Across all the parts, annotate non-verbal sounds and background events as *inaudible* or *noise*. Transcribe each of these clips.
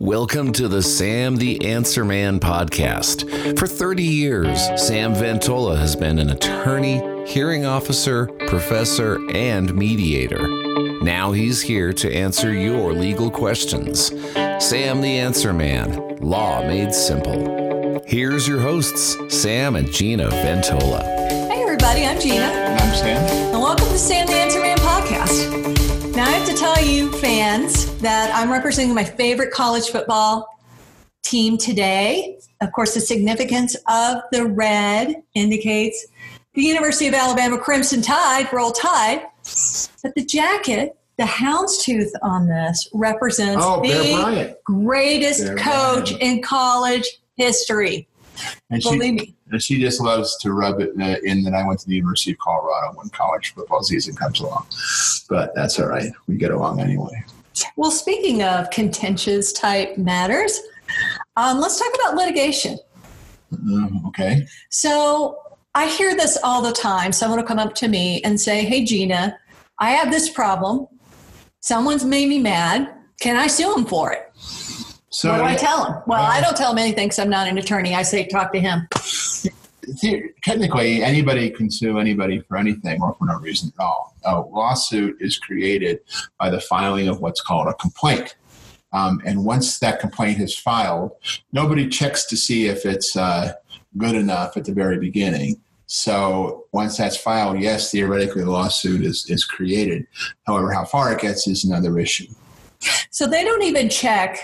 Welcome to the Sam the Answer Man podcast. For 30 years, Sam Ventola has been an attorney, hearing officer, professor, and mediator. Now he's here to answer your legal questions. Sam the Answer Man, law made simple. Here's your hosts, Sam and Gina Ventola. Hey, everybody, I'm Gina. And I'm Sam. And welcome to Sam the to tell you, fans, that I'm representing my favorite college football team today. Of course, the significance of the red indicates the University of Alabama Crimson Tide, roll tide. But the jacket, the houndstooth on this, represents Oh, the greatest Bear coach Bryant. in college history. And Believe she, me. and she just loves to rub it uh, in that I went to the University of Colorado when college football season comes along. But that's all right. We get along anyway. Well, speaking of contentious type matters, um, let's talk about litigation. Mm, okay. So I hear this all the time. Someone will come up to me and say, Hey, Gina, I have this problem. Someone's made me mad. Can I sue him for it? So what do I tell him? Well, Well- I don't tell him anything because I'm not an attorney. I say, talk to him. technically, anybody can sue anybody for anything or for no reason at all. A lawsuit is created by the filing of what's called a complaint. Um, and once that complaint is filed, nobody checks to see if it's uh, good enough at the very beginning. So once that's filed, yes, theoretically the lawsuit is, is created. However, how far it gets is another issue. So they don't even check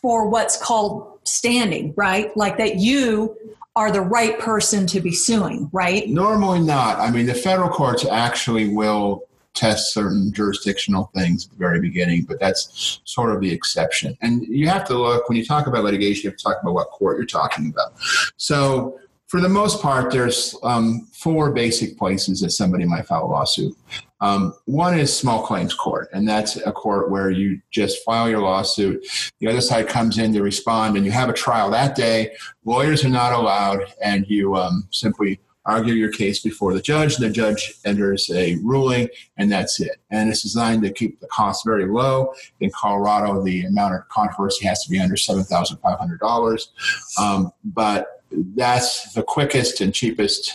for what's called standing, right? Like that you are the right person to be suing, right? Normally not. I mean, the federal courts actually will test certain jurisdictional things at the very beginning, but that's sort of the exception. And you have to look, when you talk about litigation, you have to talk about what court you're talking about. So, for the most part, there's um, four basic places that somebody might file a lawsuit. Um, one is small claims court, and that's a court where you just file your lawsuit. The other side comes in to respond, and you have a trial that day. Lawyers are not allowed, and you um, simply argue your case before the judge. The judge enters a ruling, and that's it. And it's designed to keep the costs very low. In Colorado, the amount of controversy has to be under seven thousand five hundred dollars, um, but that's the quickest and cheapest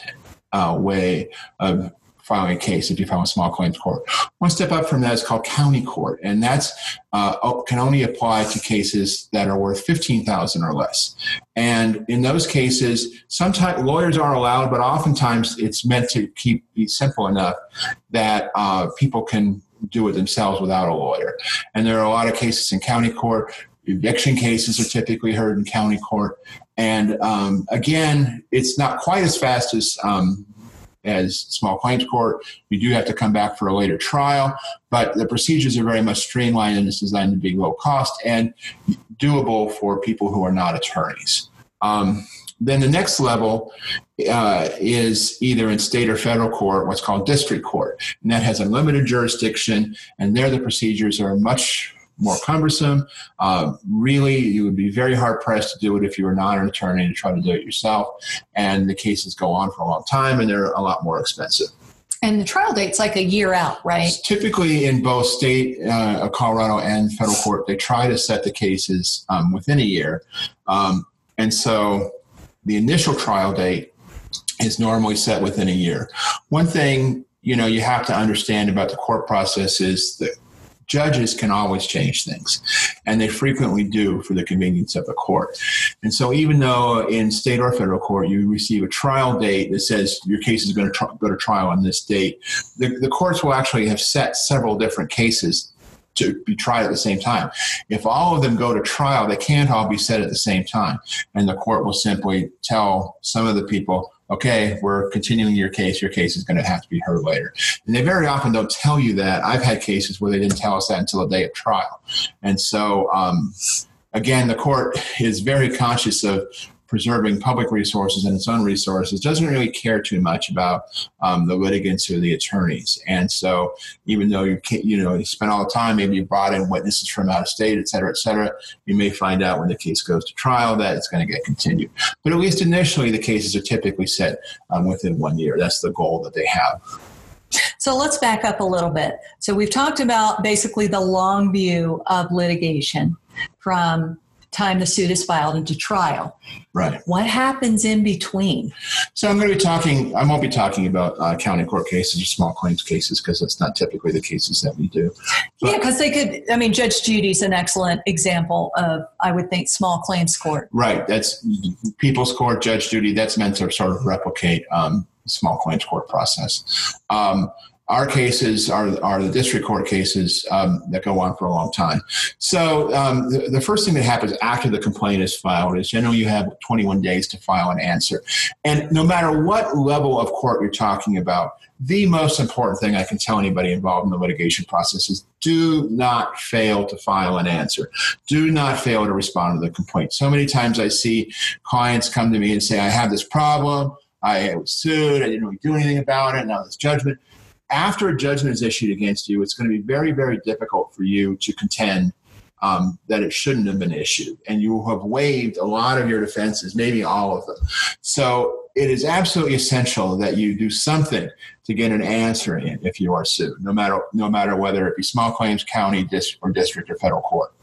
uh, way of filing a case if you file a small claims court. One step up from that is called county court, and that's uh, can only apply to cases that are worth fifteen thousand or less. And in those cases, sometimes lawyers are allowed, but oftentimes it's meant to keep it simple enough that uh, people can do it themselves without a lawyer. And there are a lot of cases in county court. Eviction cases are typically heard in county court. And um, again, it's not quite as fast as um, as small claims court. You do have to come back for a later trial, but the procedures are very much streamlined and it's designed to be low cost and doable for people who are not attorneys. Um, then the next level uh, is either in state or federal court, what's called district court, and that has unlimited jurisdiction. And there, the procedures are much more cumbersome. Uh, really, you would be very hard pressed to do it if you were not an attorney to try to do it yourself. And the cases go on for a long time, and they're a lot more expensive. And the trial date's like a year out, right? Typically, in both state, uh, Colorado, and federal court, they try to set the cases um, within a year. Um, and so the initial trial date is normally set within a year. One thing you know you have to understand about the court process is that judges can always change things and they frequently do for the convenience of the court and so even though in state or federal court you receive a trial date that says your case is going to tr- go to trial on this date the, the courts will actually have set several different cases to be tried at the same time. If all of them go to trial, they can't all be set at the same time. And the court will simply tell some of the people, okay, we're continuing your case. Your case is going to have to be heard later. And they very often don't tell you that. I've had cases where they didn't tell us that until the day of trial. And so, um, again, the court is very conscious of preserving public resources and its own resources doesn't really care too much about um, the litigants or the attorneys. And so even though you can't you know you spend all the time maybe you brought in witnesses from out of state et cetera et cetera you may find out when the case goes to trial that it's going to get continued. But at least initially the cases are typically set um, within one year. That's the goal that they have. So let's back up a little bit. So we've talked about basically the long view of litigation from time the suit is filed into trial. Right. What happens in between? So I'm going to be talking. I won't be talking about uh, county court cases or small claims cases because that's not typically the cases that we do. But, yeah, because they could. I mean, Judge Judy's an excellent example of, I would think, small claims court. Right. That's people's court, Judge Judy. That's meant to sort of replicate um, small claims court process. Um, our cases are, are the district court cases um, that go on for a long time. So um, the, the, first thing that happens after the complaint is filed is generally you have 21 days to file an answer. And no matter what level of court you're talking about, the most important thing I can tell anybody involved in the litigation process is do not fail to file an answer. Do not fail to respond to the complaint. So many times I see clients come to me and say, I have this problem. I was sued. I didn't really do anything about it. Now this judgment after a judgment is issued against you, it's going to be very, very difficult for you to contend um, that it shouldn't have been issued. And you will have waived a lot of your defenses, maybe all of them. So it is absolutely essential that you do something to get an answer in if you are sued, no matter, no matter whether it be small claims, county, district, or district or federal court.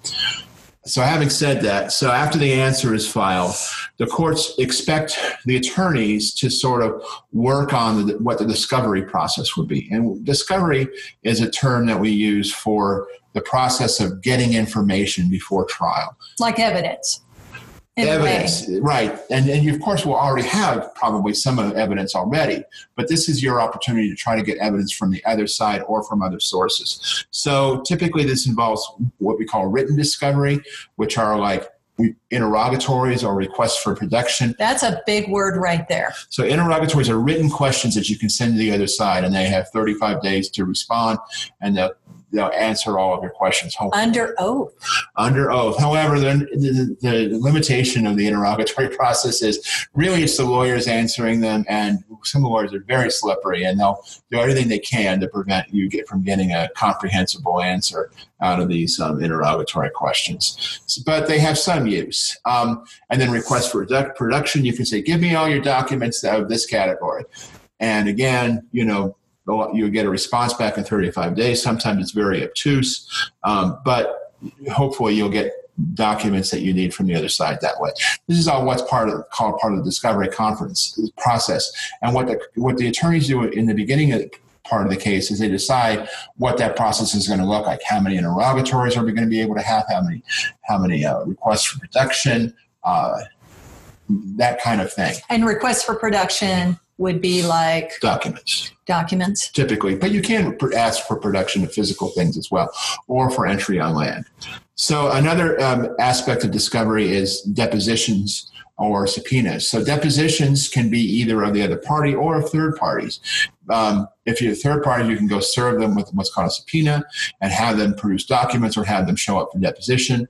So, having said that, so after the answer is filed, the courts expect the attorneys to sort of work on the, what the discovery process would be. And discovery is a term that we use for the process of getting information before trial. Like evidence evidence, right? And and you of course will already have probably some of evidence already, but this is your opportunity to try to get evidence from the other side or from other sources. So typically, this involves what we call written discovery, which are like interrogatories or requests for production. That's a big word right there. So interrogatories are written questions that you can send to the other side, and they have 35 days to respond, and they'll they'll answer all of your questions. Hopefully. Under oath. Under oath. However, the, the, the, limitation of the interrogatory *laughs* process is really it's the lawyers answering them, and some lawyers are very slippery, and they'll do everything they can to prevent you get from getting a comprehensible answer out of these um, interrogatory questions. But they have some use. Um, and then request for production, you can say, give me all your documents of this category. And again, you know, you get a response back in 35 days. Sometimes it's very obtuse, um, but hopefully you'll get documents that you need from the other side that way. This is all what's part of called part of the discovery conference process. And what the what the attorneys do in the beginning of part of the case is they decide what that process is going to look like. How many interrogatories are we going to be able to have? How many how many uh, requests for production? Uh, that kind of thing. And requests for production would be like documents. Documents. Typically, but you can ask for production of physical things as well, or for entry on land. So another um, aspect of discovery is depositions or subpoenas. So depositions can be either of the other party or of third parties. Um, if you're a third party, you can go serve them with what's called a subpoena and have them produce documents or have them show up for deposition.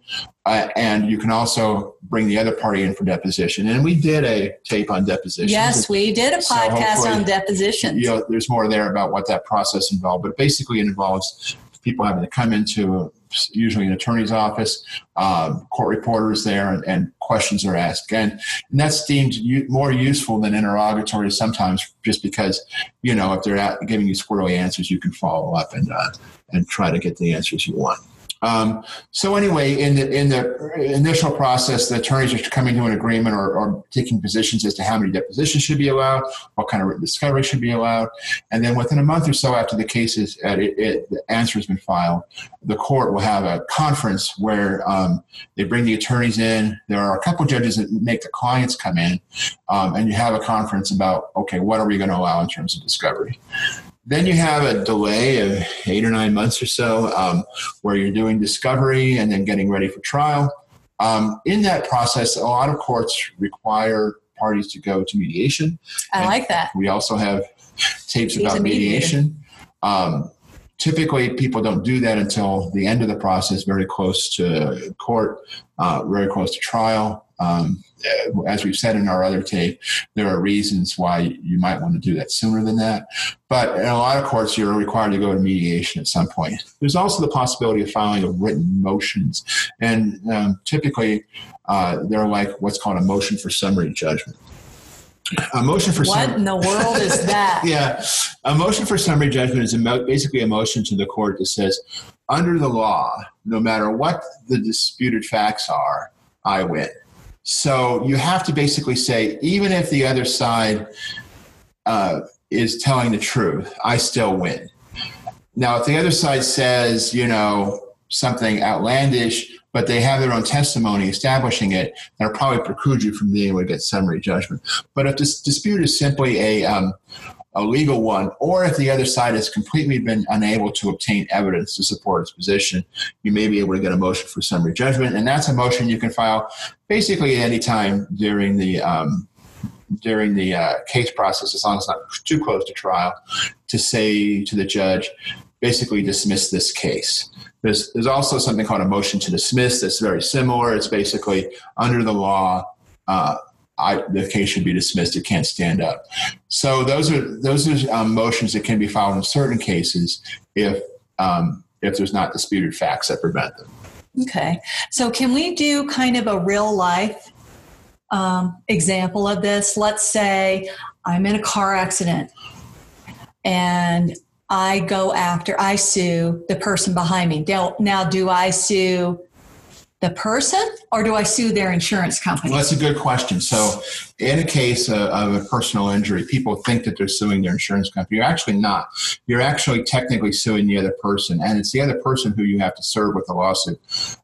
Uh, and you can also bring the other party in for deposition. And we did a tape on depositions. Yes, we did a podcast so on depositions. You know, there's more there about what that process involved, but basically it involves people having to come into usually an attorney's office, um, court reporters there, and, and, questions are asked. And, that's deemed u- more useful than interrogatories sometimes, just because you know if they're giving you squirrely answers, you can follow up and uh, and try to get the answers you want. Um, so anyway, in the in the initial process, the attorneys are coming to an agreement or, or, taking positions as to how many depositions should be allowed, what kind of written discovery should be allowed, and then within a month or so after the case is uh, it, it, the answer has been filed, the court will have a conference where um, they bring the attorneys in. There are a couple judges that make the clients come in, um, and you have a conference about okay, what are we going to allow in terms of discovery. Then you have a delay of eight or nine months or so um, where you're doing discovery and then getting ready for trial. Um, in that process, a lot of courts require parties to go to mediation. I like that. We also have tapes He's about mediation. Um, typically, people don't do that until the end of the process, very close to court, uh, very close to trial. Um, as we've said in our other tape, there are reasons why you might want to do that sooner than that. But in a lot of courts, you're required to go to mediation at some point. There's also the possibility of filing of written motions. And um, typically, uh, they're like what's called a motion for summary judgment. A motion for What sum- in the world is that? *laughs* yeah, a motion for summary judgment is a mo- basically a motion to the court that says, under the law, no matter what the disputed facts are, I win. So you have to basically say, even if the other side uh, is telling the truth, I still win. Now, if the other side says, you know, something outlandish, but they have their own testimony establishing it, that'll probably preclude you from being able to get summary judgment. But if this dispute is simply a um, a legal one, or if the other side has completely been unable to obtain evidence to support its position, you may be able to get a motion for summary judgment, and that's a motion you can file basically at any time during the um, during the uh, case process, as long as it's not too close to trial, to say to the judge, basically dismiss this case. There's, there's also something called a motion to dismiss that's very similar. It's basically under the law, uh, I, the case should be dismissed. It can't stand up. So those are those are um, motions that can be filed in certain cases if um, if there's not disputed facts that prevent them. Okay. So, can we do kind of a real life um, example of this? Let's say I'm in a car accident and I go after, I sue the person behind me. Now, now do I sue the person or do I sue their insurance company? Well, that's a good question. So, in a case of, of a personal injury, people think that they're suing their insurance company. You're actually not. You're actually technically suing the other person, and it's the other person who you have to serve with the lawsuit,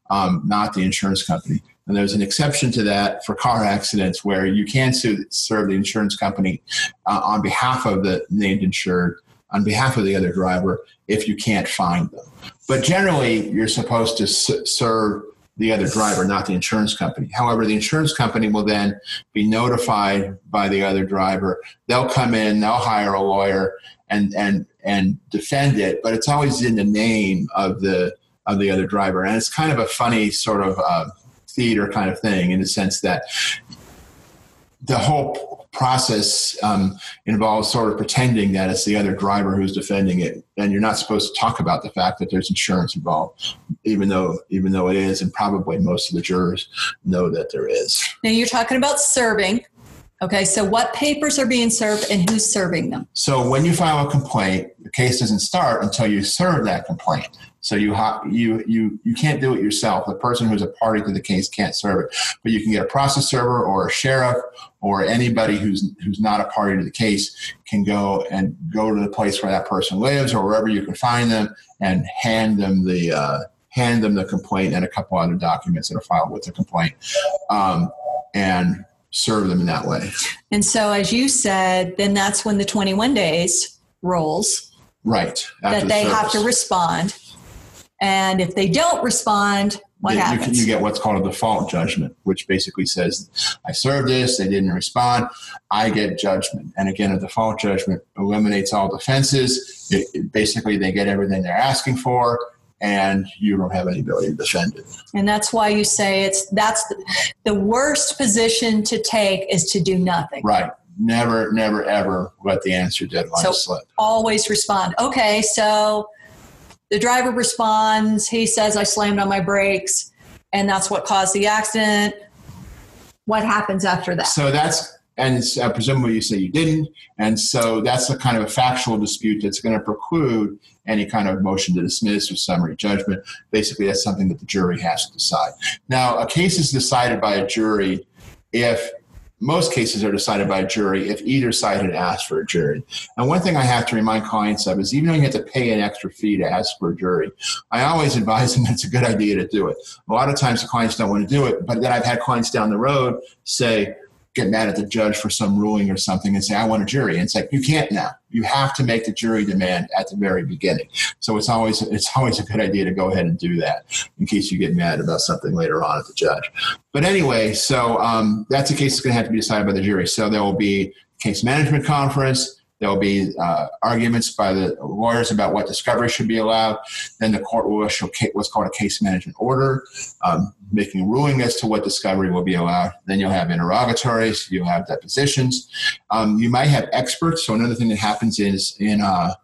um, not the insurance company. And there's an exception to that for car accidents where you can sue, serve the insurance company uh, on behalf of the named insured, on behalf of the other driver, if you can't find them. But generally, you're supposed to s- serve the other driver, not the insurance company. However, the insurance company will then be notified by the other driver. They'll come in, they'll hire a lawyer and and and defend it, but it's always in the name of the of the other driver, and it's kind of a funny sort of uh, theater kind of thing in the sense that the whole process um, involves sort of pretending that it's the other driver who's defending it, and you're not supposed to talk about the fact that there's insurance involved, even though even though it is, and probably most of the jurors know that there is. Now, you're talking about serving. Okay, so what papers are being served and who's serving them? So when you file a complaint, the case doesn't start until you serve that complaint. So you ha- you you you can't do it yourself. The person who's a party to the case can't serve it, but you can get a process server or a sheriff or anybody who's who's not a party to the case can go and go to the place where that person lives or wherever you can find them and hand them the uh, hand them the complaint and a couple other documents that are filed with the complaint, um, and serve them in that way. And so, as you said, then that's when the 21 days rolls Right. that the they have to respond. And if they don't respond, what you, you, can- you get what's called a default judgment, which basically says, I served this, they didn't respond, I get judgment. And again, a default judgment eliminates all defenses. It, it- basically, they get everything they're asking for, and you don't have any ability to defend it. and that's why you say it's that's the, the worst position to take is to do nothing. Right. Never, never, ever let the answer deadline So- slip. Always respond. Okay, so the driver responds. He says, I slammed on my brakes, and that's what caused the accident. What happens after that? So that's and uh, presumably you say you didn't, and so that's a kind of a factual dispute that's going to preclude any kind of motion to dismiss or summary judgment. Basically, that's something that the jury has to decide. Now, a case is decided by a jury if most cases are decided by jury if either side had asked for a jury. And one thing I have to remind clients of is even though you have to pay an extra fee to ask for a jury, I always *laughs* advise them it's a good idea to do it. A lot of times the clients don't want to do it, but then I've had clients down the road say, get mad at the judge for some ruling or something and say, I want a jury. And it's like, you can't now. You have to make the jury demand at the very beginning. So it's always it's always a good idea to go ahead and do that in case you get mad about something later on at the judge. But anyway, so um, that's a case that's going to have to be decided by the jury. So there will be case management conference. There will be uh, arguments by the lawyers about what discovery should be allowed. Then the court will issue what's called a case management order, um, making a ruling as to what discovery will be allowed. Then you'll have interrogatories, you'll have depositions. Um, you might have experts. So another thing that happens is in uh,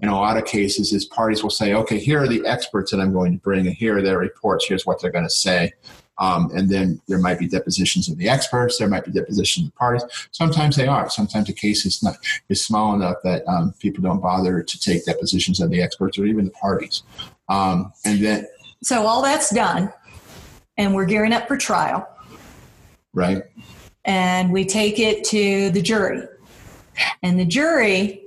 in a lot of cases is parties will say, okay, here are the experts that I'm going to bring, and here are their reports. Here's what they're going to say. Um, and then there might be depositions of the experts. There might be depositions of the parties. Sometimes they are. Sometimes the case is not is small enough that um, people don't bother to take depositions of the experts or even the parties. Um, and then, So all that's done, and we're gearing up for trial, right, and we take it to the jury, and the jury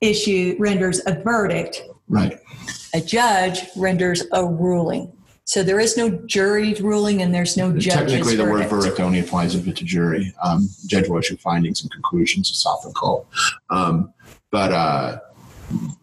issue renders a verdict. right, A judge renders a ruling. So there is no jury ruling, and there's no judge's Technically, the word verdict. only applies if it's a jury. Um, judge will issue findings and conclusions. It's often called. Um, but uh,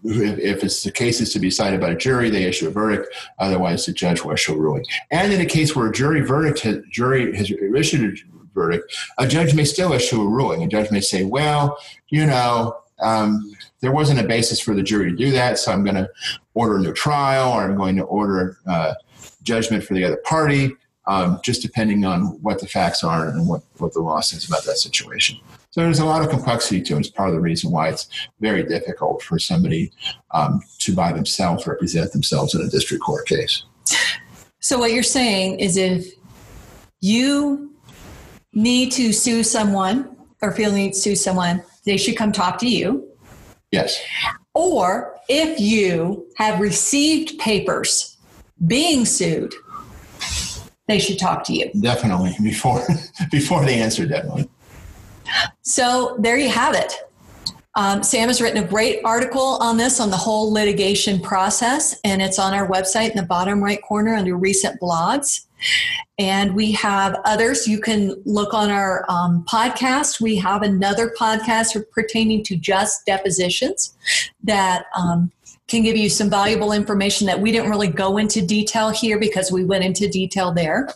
if, if it's the case is to be decided by a jury, they issue a verdict. Otherwise, the judge will issue a ruling. And in a case where a jury verdict has, jury has issued a verdict, a judge may still issue a ruling. A judge may say, "Well, you know." Um, there wasn't a basis for the jury to do that, so I'm going to order a new trial, or I'm going to order uh, judgment for the other party, um, just depending on what the facts are and what, what the law says about that situation. So there's a lot of complexity to it. It's part of the reason why it's very difficult for somebody um, to by themselves represent themselves in a district court case. So what you're saying is if you need to sue someone or feel need to sue someone, they should come talk to you. Yes, Or if you have received papers being sued, they should talk to you. definitely before *laughs* before the answer deadline. So there you have it. Um, Sam has written a great article on this, on the whole litigation process, and it's on our website in the bottom right corner under recent blogs. And we have others. You can look on our um, podcast. We have another podcast pertaining to just depositions that um, can give you some valuable information that we didn't really go into detail here because we went into detail there.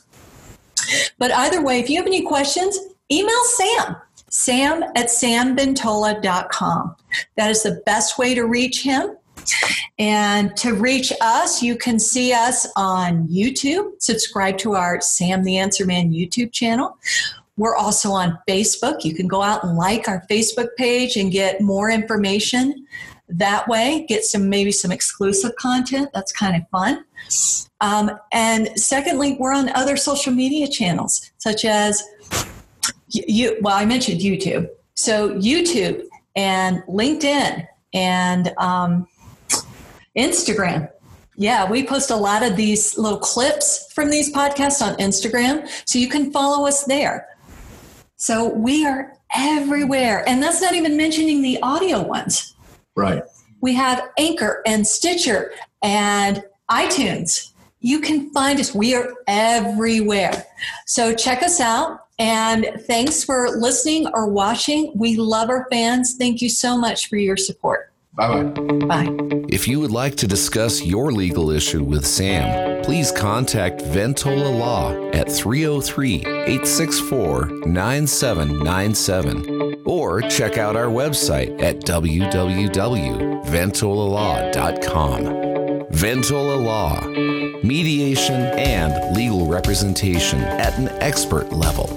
But either way, if you have any questions, email Sam sam at samventola.com. That is the best way to reach him. And to reach us, you can see us on YouTube. Subscribe to our Sam the Answer Man YouTube channel. We're also on Facebook. You can go out and like our Facebook page and get more information that way. Get some maybe some exclusive content. That's kind of fun. Um, and secondly, we're on other social media channels such as you well i mentioned youtube so youtube and linkedin and um, instagram yeah we post a lot of these little clips from these podcasts on instagram so you can follow us there so we are everywhere and that's not even mentioning the audio ones Right. we have anchor and stitcher and itunes you can find us we are everywhere so check us out and thanks for listening or watching. We love our fans. Thank you so much for your support. Bye bye. Bye. If you would like to discuss your legal issue with Sam, please contact Ventola Law at 303 864 9797 or check out our website at www.ventolalaw.com. Ventola Law, mediation and legal representation at an expert level.